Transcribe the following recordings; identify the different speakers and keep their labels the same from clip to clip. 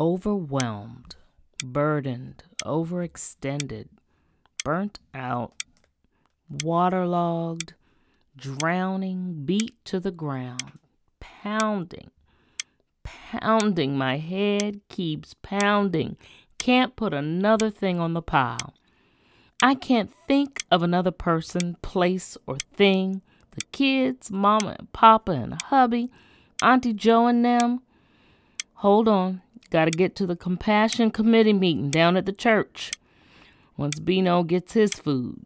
Speaker 1: Overwhelmed, burdened, overextended, burnt out, waterlogged, drowning, beat to the ground, pounding, pounding. My head keeps pounding. Can't put another thing on the pile. I can't think of another person, place, or thing. The kids, mama and papa and hubby, Auntie Joe and them. Hold on. Gotta get to the compassion committee meeting down at the church. Once Bino gets his food.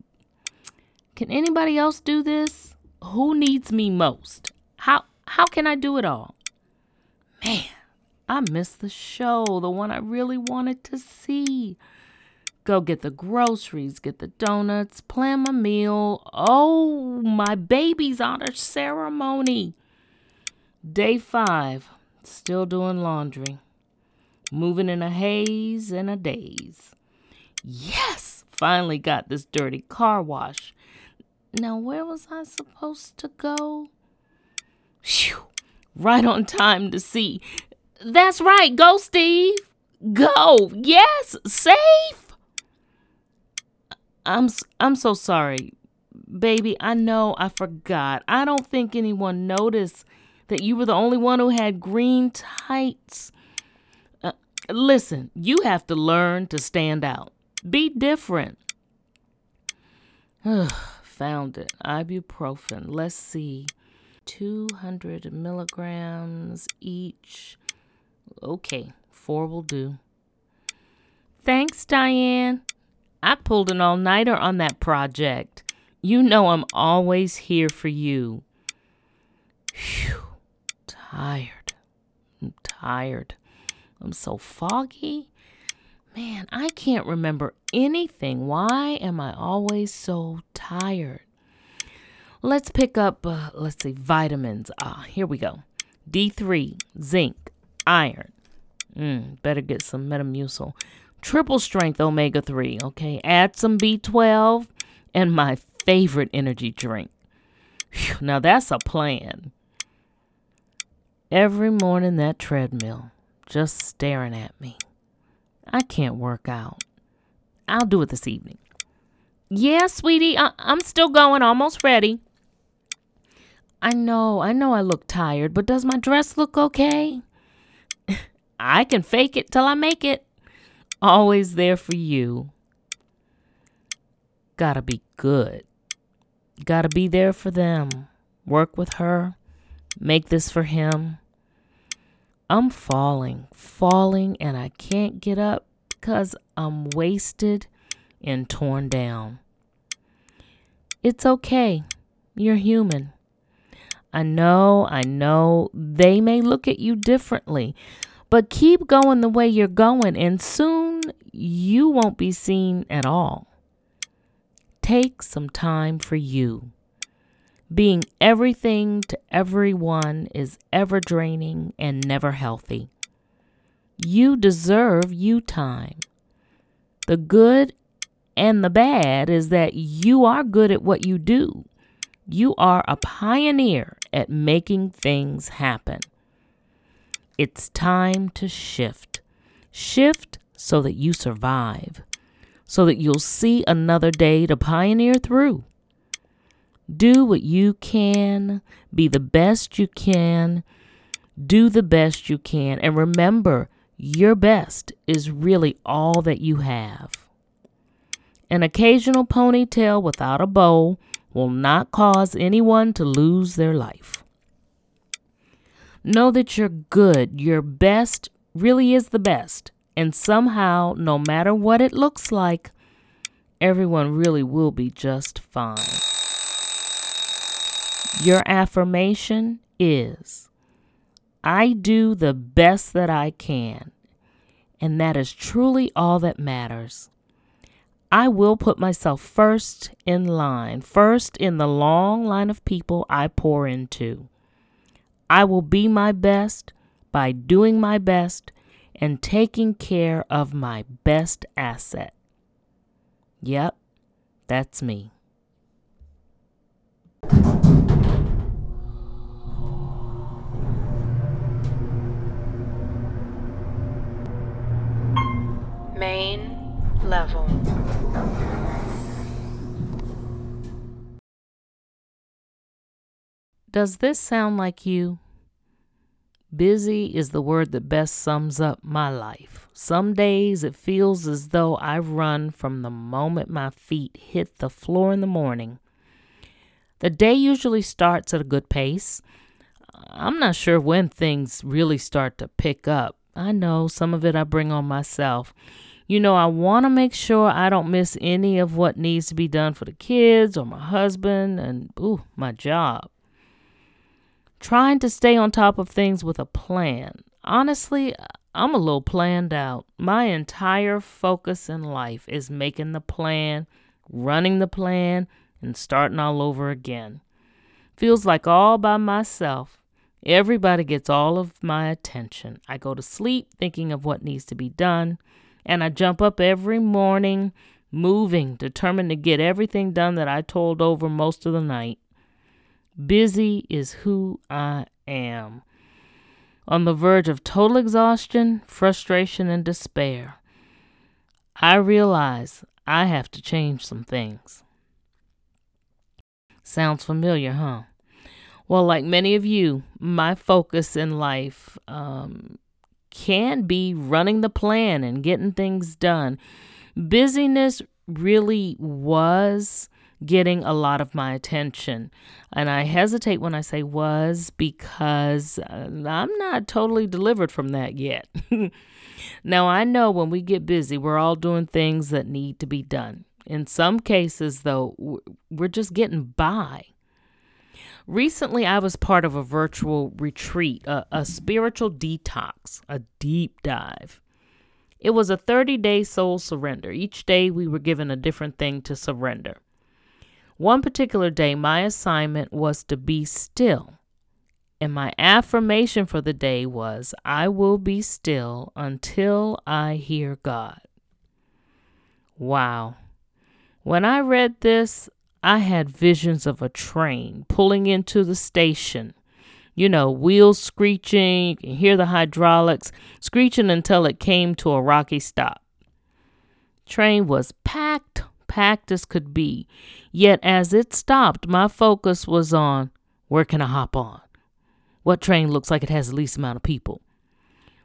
Speaker 1: Can anybody else do this? Who needs me most? How how can I do it all? Man, I missed the show, the one I really wanted to see. Go get the groceries, get the donuts, plan my meal. Oh, my baby's honor ceremony. Day five, still doing laundry. Moving in a haze and a daze. Yes, finally got this dirty car wash. Now, where was I supposed to go? Phew, right on time to see. That's right, go, Steve. Go. Yes, safe. I'm I'm so sorry. Baby, I know I forgot. I don't think anyone noticed that you were the only one who had green tights. Listen, you have to learn to stand out. Be different. Found it. Ibuprofen. Let's see. 200 milligrams each. Okay, four will do. Thanks, Diane. I pulled an all nighter on that project. You know I'm always here for you. Phew, tired. I'm tired. I'm so foggy. Man, I can't remember anything. Why am I always so tired? Let's pick up, uh, let's see, vitamins. Ah, here we go. D3, zinc, iron. Mm, better get some Metamucil triple strength omega 3, okay? Add some B12 and my favorite energy drink. Whew, now that's a plan. Every morning, that treadmill just staring at me. I can't work out. I'll do it this evening. Yeah, sweetie, I- I'm still going, almost ready. I know, I know I look tired, but does my dress look okay? I can fake it till I make it always there for you. Gotta be good. Gotta be there for them. Work with her. Make this for him. I'm falling, falling, and I can't get up because I'm wasted and torn down. It's okay. You're human. I know, I know they may look at you differently, but keep going the way you're going, and soon you won't be seen at all. Take some time for you. Being everything to everyone is ever draining and never healthy. You deserve you time. The good and the bad is that you are good at what you do. You are a pioneer at making things happen. It's time to shift. Shift so that you survive, so that you'll see another day to pioneer through. Do what you can, be the best you can, do the best you can, and remember your best is really all that you have. An occasional ponytail without a bow will not cause anyone to lose their life. Know that you're good. Your best really is the best. And somehow, no matter what it looks like, everyone really will be just fine. Your affirmation is I do the best that I can. And that is truly all that matters. I will put myself first in line, first in the long line of people I pour into. I will be my best by doing my best and taking care of my best asset. Yep, that's me.
Speaker 2: Level.
Speaker 1: Does this sound like you? Busy is the word that best sums up my life. Some days it feels as though I run from the moment my feet hit the floor in the morning. The day usually starts at a good pace. I'm not sure when things really start to pick up. I know some of it I bring on myself. You know, I want to make sure I don't miss any of what needs to be done for the kids or my husband and, ooh, my job trying to stay on top of things with a plan. Honestly, I'm a little planned out. My entire focus in life is making the plan, running the plan, and starting all over again. Feels like all by myself. Everybody gets all of my attention. I go to sleep thinking of what needs to be done, and I jump up every morning moving, determined to get everything done that I told over most of the night. Busy is who I am. On the verge of total exhaustion, frustration, and despair, I realize I have to change some things. Sounds familiar, huh? Well, like many of you, my focus in life um, can be running the plan and getting things done. Busyness really was getting a lot of my attention. And I hesitate when I say was because uh, I'm not totally delivered from that yet. now, I know when we get busy, we're all doing things that need to be done. In some cases, though, we're just getting by. Recently, I was part of a virtual retreat, a, a spiritual detox, a deep dive. It was a 30 day soul surrender. Each day, we were given a different thing to surrender. One particular day, my assignment was to be still. And my affirmation for the day was, I will be still until I hear God. Wow. When I read this, I had visions of a train pulling into the station. You know, wheels screeching, you hear the hydraulics screeching until it came to a rocky stop. Train was packed packed as could be. Yet as it stopped, my focus was on where can I hop on? What train looks like it has the least amount of people?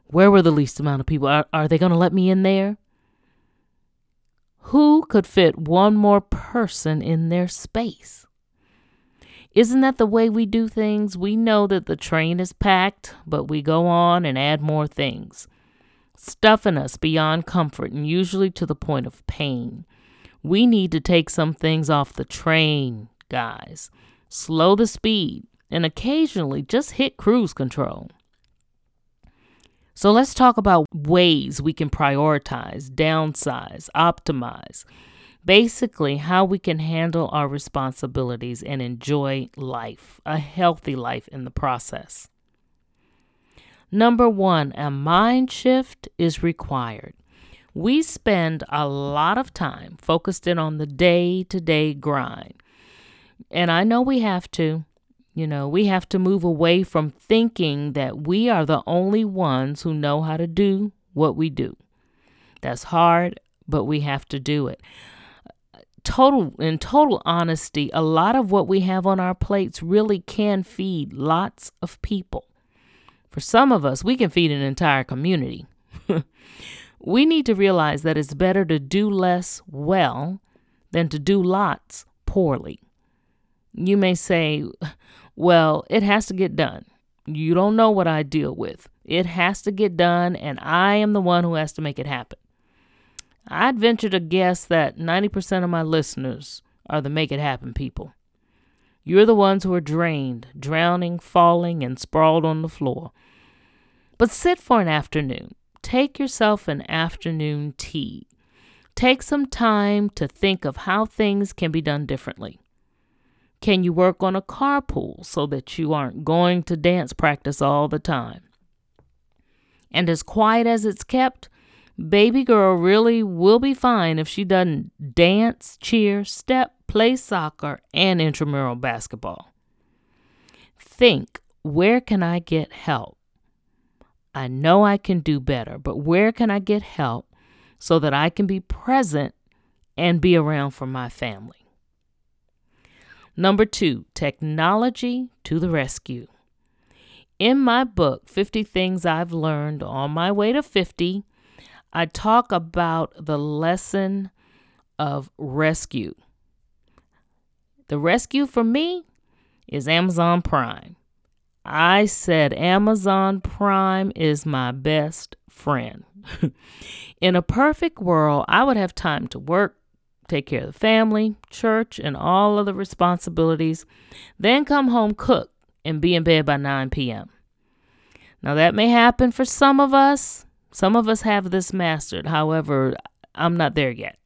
Speaker 1: Where were the least amount of people? Are, are they going to let me in there? Who could fit one more person in their space? Isn't that the way we do things? We know that the train is packed, but we go on and add more things, stuffing us beyond comfort and usually to the point of pain. We need to take some things off the train, guys. Slow the speed and occasionally just hit cruise control. So let's talk about ways we can prioritize, downsize, optimize. Basically, how we can handle our responsibilities and enjoy life, a healthy life in the process. Number one, a mind shift is required. We spend a lot of time focused in on the day to day grind. And I know we have to. You know, we have to move away from thinking that we are the only ones who know how to do what we do. That's hard, but we have to do it. Total in total honesty, a lot of what we have on our plates really can feed lots of people. For some of us, we can feed an entire community. We need to realize that it's better to do less well than to do lots poorly. You may say, well, it has to get done. You don't know what I deal with. It has to get done, and I am the one who has to make it happen. I'd venture to guess that 90% of my listeners are the make it happen people. You're the ones who are drained, drowning, falling, and sprawled on the floor. But sit for an afternoon take yourself an afternoon tea. Take some time to think of how things can be done differently. Can you work on a carpool so that you aren't going to dance practice all the time? And as quiet as it's kept, baby girl really will be fine if she doesn't dance, cheer, step, play soccer, and intramural basketball. Think where can I get help? I know I can do better, but where can I get help so that I can be present and be around for my family. Number two, technology to the rescue. In my book, 50 Things I've Learned on My Way to 50, I talk about the lesson of rescue. The rescue for me is Amazon Prime. I said Amazon Prime is my best friend. In a perfect world, I would have time to work, take care of the family, church, and all of the responsibilities, then come home, cook, and be in bed by 9 p.m. Now, that may happen for some of us. Some of us have this mastered. However, I'm not there yet.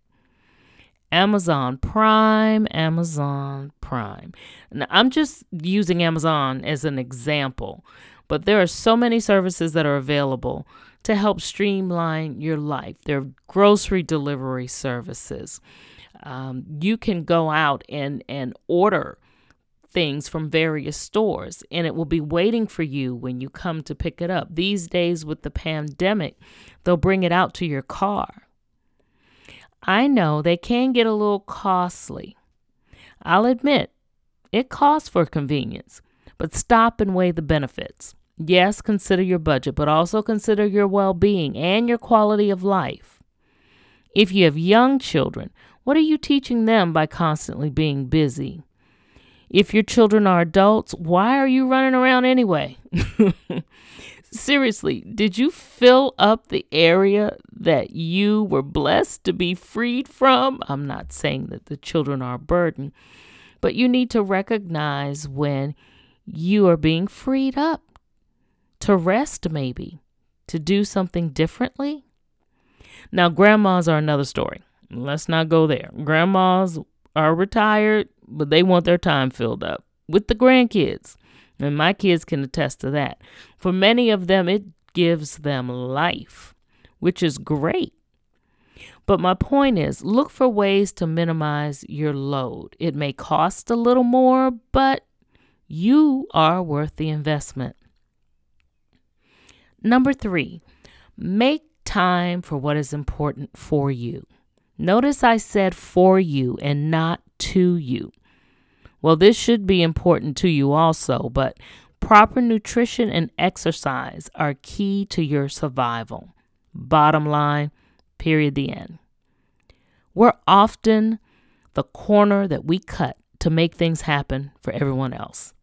Speaker 1: Amazon Prime, Amazon Prime. Now, I'm just using Amazon as an example, but there are so many services that are available to help streamline your life. There are grocery delivery services. Um, you can go out and, and order things from various stores and it will be waiting for you when you come to pick it up. These days, with the pandemic, they'll bring it out to your car. I know they can get a little costly. I'll admit, it costs for convenience, but stop and weigh the benefits. Yes, consider your budget, but also consider your well being and your quality of life. If you have young children, what are you teaching them by constantly being busy? If your children are adults, why are you running around anyway? Seriously, did you fill up the area that you were blessed to be freed from? I'm not saying that the children are a burden, but you need to recognize when you are being freed up to rest, maybe, to do something differently. Now, grandmas are another story. Let's not go there. Grandmas are retired, but they want their time filled up with the grandkids. And my kids can attest to that. For many of them, it gives them life, which is great. But my point is look for ways to minimize your load. It may cost a little more, but you are worth the investment. Number three, make time for what is important for you. Notice I said for you and not to you. Well, this should be important to you also, but proper nutrition and exercise are key to your survival. Bottom line, period, the end. We're often the corner that we cut to make things happen for everyone else.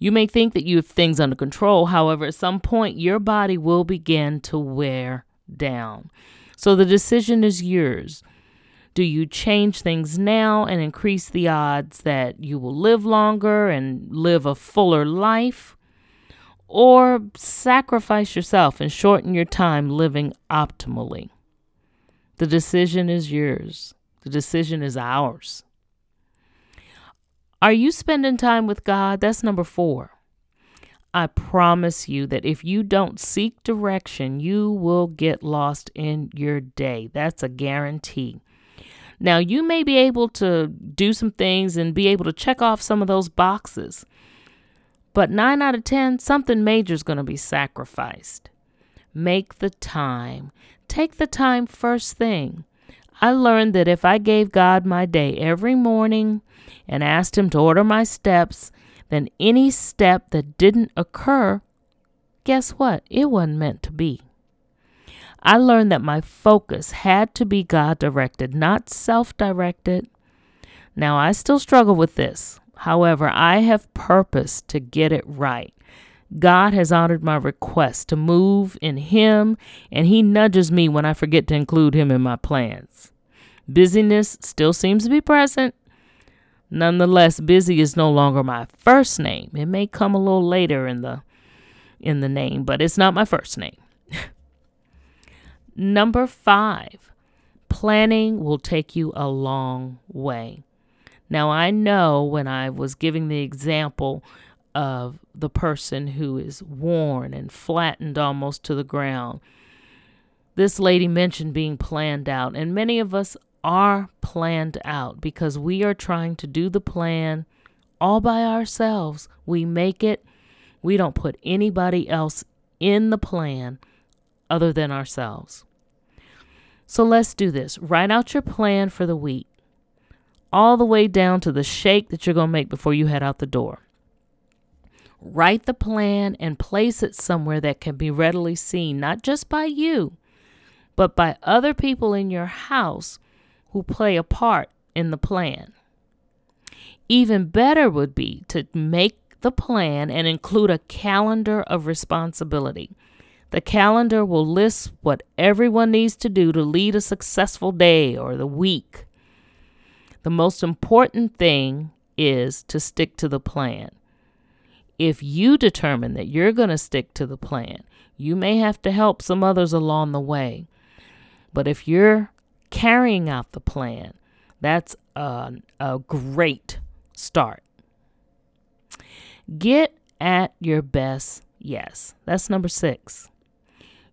Speaker 1: You may think that you have things under control, however, at some point your body will begin to wear down. So the decision is yours. Do you change things now and increase the odds that you will live longer and live a fuller life? Or sacrifice yourself and shorten your time living optimally? The decision is yours. The decision is ours. Are you spending time with God? That's number four. I promise you that if you don't seek direction, you will get lost in your day. That's a guarantee. Now, you may be able to do some things and be able to check off some of those boxes, but nine out of 10, something major is going to be sacrificed. Make the time. Take the time first thing. I learned that if I gave God my day every morning and asked Him to order my steps, then any step that didn't occur, guess what? It wasn't meant to be. I learned that my focus had to be God directed, not self directed. Now, I still struggle with this. However, I have purpose to get it right. God has honored my request to move in Him, and He nudges me when I forget to include Him in my plans. Busyness still seems to be present. Nonetheless, busy is no longer my first name. It may come a little later in the in the name, but it's not my first name. Number five, planning will take you a long way. Now, I know when I was giving the example of the person who is worn and flattened almost to the ground, this lady mentioned being planned out, and many of us are planned out because we are trying to do the plan all by ourselves. We make it, we don't put anybody else in the plan other than ourselves. So let's do this. Write out your plan for the week, all the way down to the shake that you're going to make before you head out the door. Write the plan and place it somewhere that can be readily seen, not just by you, but by other people in your house who play a part in the plan. Even better would be to make the plan and include a calendar of responsibility. The calendar will list what everyone needs to do to lead a successful day or the week. The most important thing is to stick to the plan. If you determine that you're going to stick to the plan, you may have to help some others along the way. But if you're carrying out the plan, that's a, a great start. Get at your best yes. That's number six.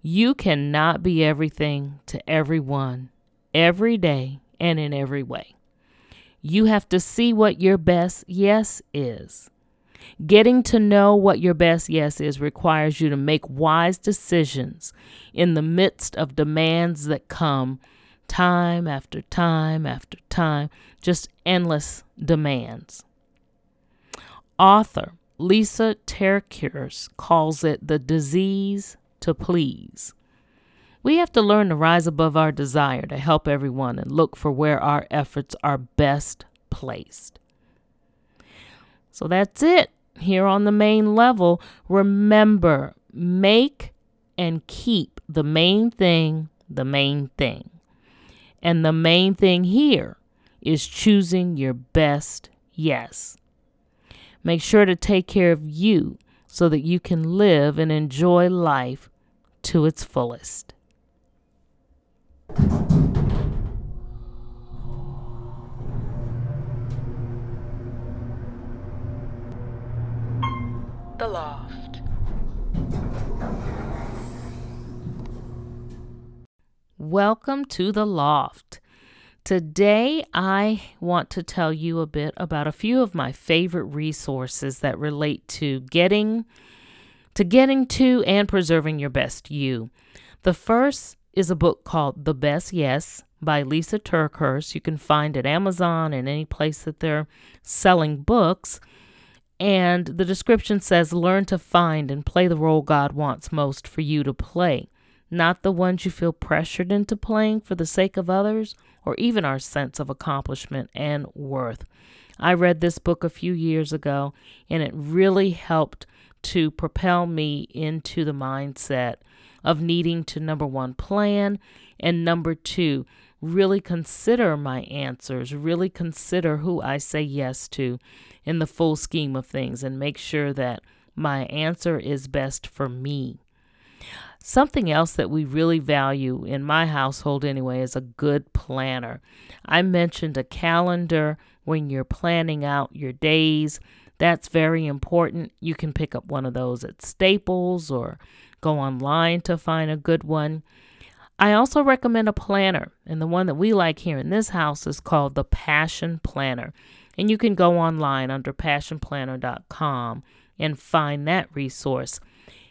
Speaker 1: You cannot be everything to everyone every day and in every way. You have to see what your best yes is. Getting to know what your best yes is requires you to make wise decisions in the midst of demands that come time after time after time, just endless demands. Author Lisa TerKeurst calls it the disease to please. We have to learn to rise above our desire to help everyone and look for where our efforts are best placed. So that's it here on the main level. Remember, make and keep the main thing the main thing. And the main thing here is choosing your best yes. Make sure to take care of you so that you can live and enjoy life to its fullest.
Speaker 2: The Loft.
Speaker 1: Welcome to the Loft. Today, I want to tell you a bit about a few of my favorite resources that relate to getting to getting to and preserving your best you. The first is a book called The Best Yes by Lisa TerKeurst. You can find it Amazon and any place that they're selling books. And the description says learn to find and play the role God wants most for you to play not the ones you feel pressured into playing for the sake of others or even our sense of accomplishment and worth. I read this book a few years ago and it really helped to propel me into the mindset of needing to number one, plan, and number two, really consider my answers, really consider who I say yes to in the full scheme of things, and make sure that my answer is best for me. Something else that we really value in my household, anyway, is a good planner. I mentioned a calendar when you're planning out your days. That's very important. You can pick up one of those at Staples or go online to find a good one. I also recommend a planner, and the one that we like here in this house is called the Passion Planner. And you can go online under passionplanner.com and find that resource.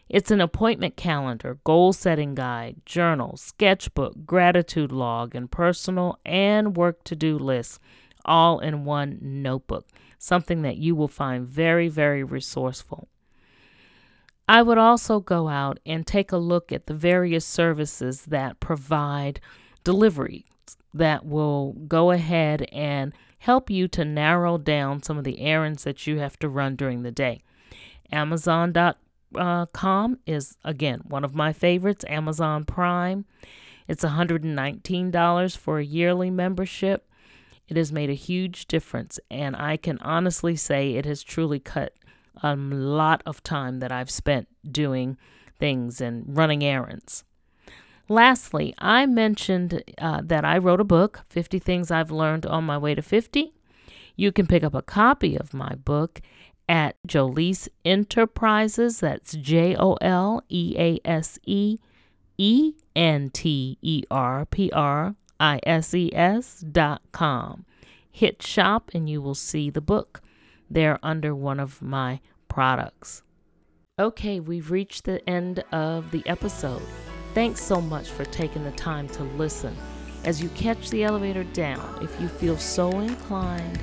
Speaker 1: It's an appointment calendar, goal setting guide, journal, sketchbook, gratitude log, and personal and work to do lists all in one notebook, something that you will find very, very resourceful. I would also go out and take a look at the various services that provide delivery that will go ahead and help you to narrow down some of the errands that you have to run during the day. Amazon.com uh, com is again one of my favorites, Amazon Prime. It's $119 for a yearly membership. It has made a huge difference, and I can honestly say it has truly cut a lot of time that I've spent doing things and running errands. Lastly, I mentioned uh, that I wrote a book, 50 Things I've Learned on My Way to 50. You can pick up a copy of my book at Jolease Enterprises. That's J O L E A S E E N T E R P R I S E S dot com. Hit shop and you will see the book there under one of my products. Okay, we've reached the end of the episode. Thanks so much for taking the time to listen. As you catch the elevator down, if you feel so inclined,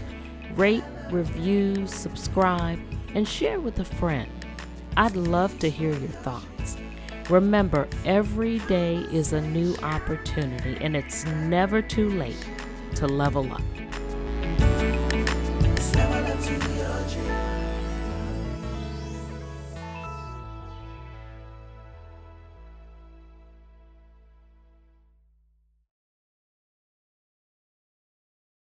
Speaker 1: rate, review, subscribe, and share with a friend. I'd love to hear your thoughts. Remember, every day is a new opportunity, and it's never too late to level up.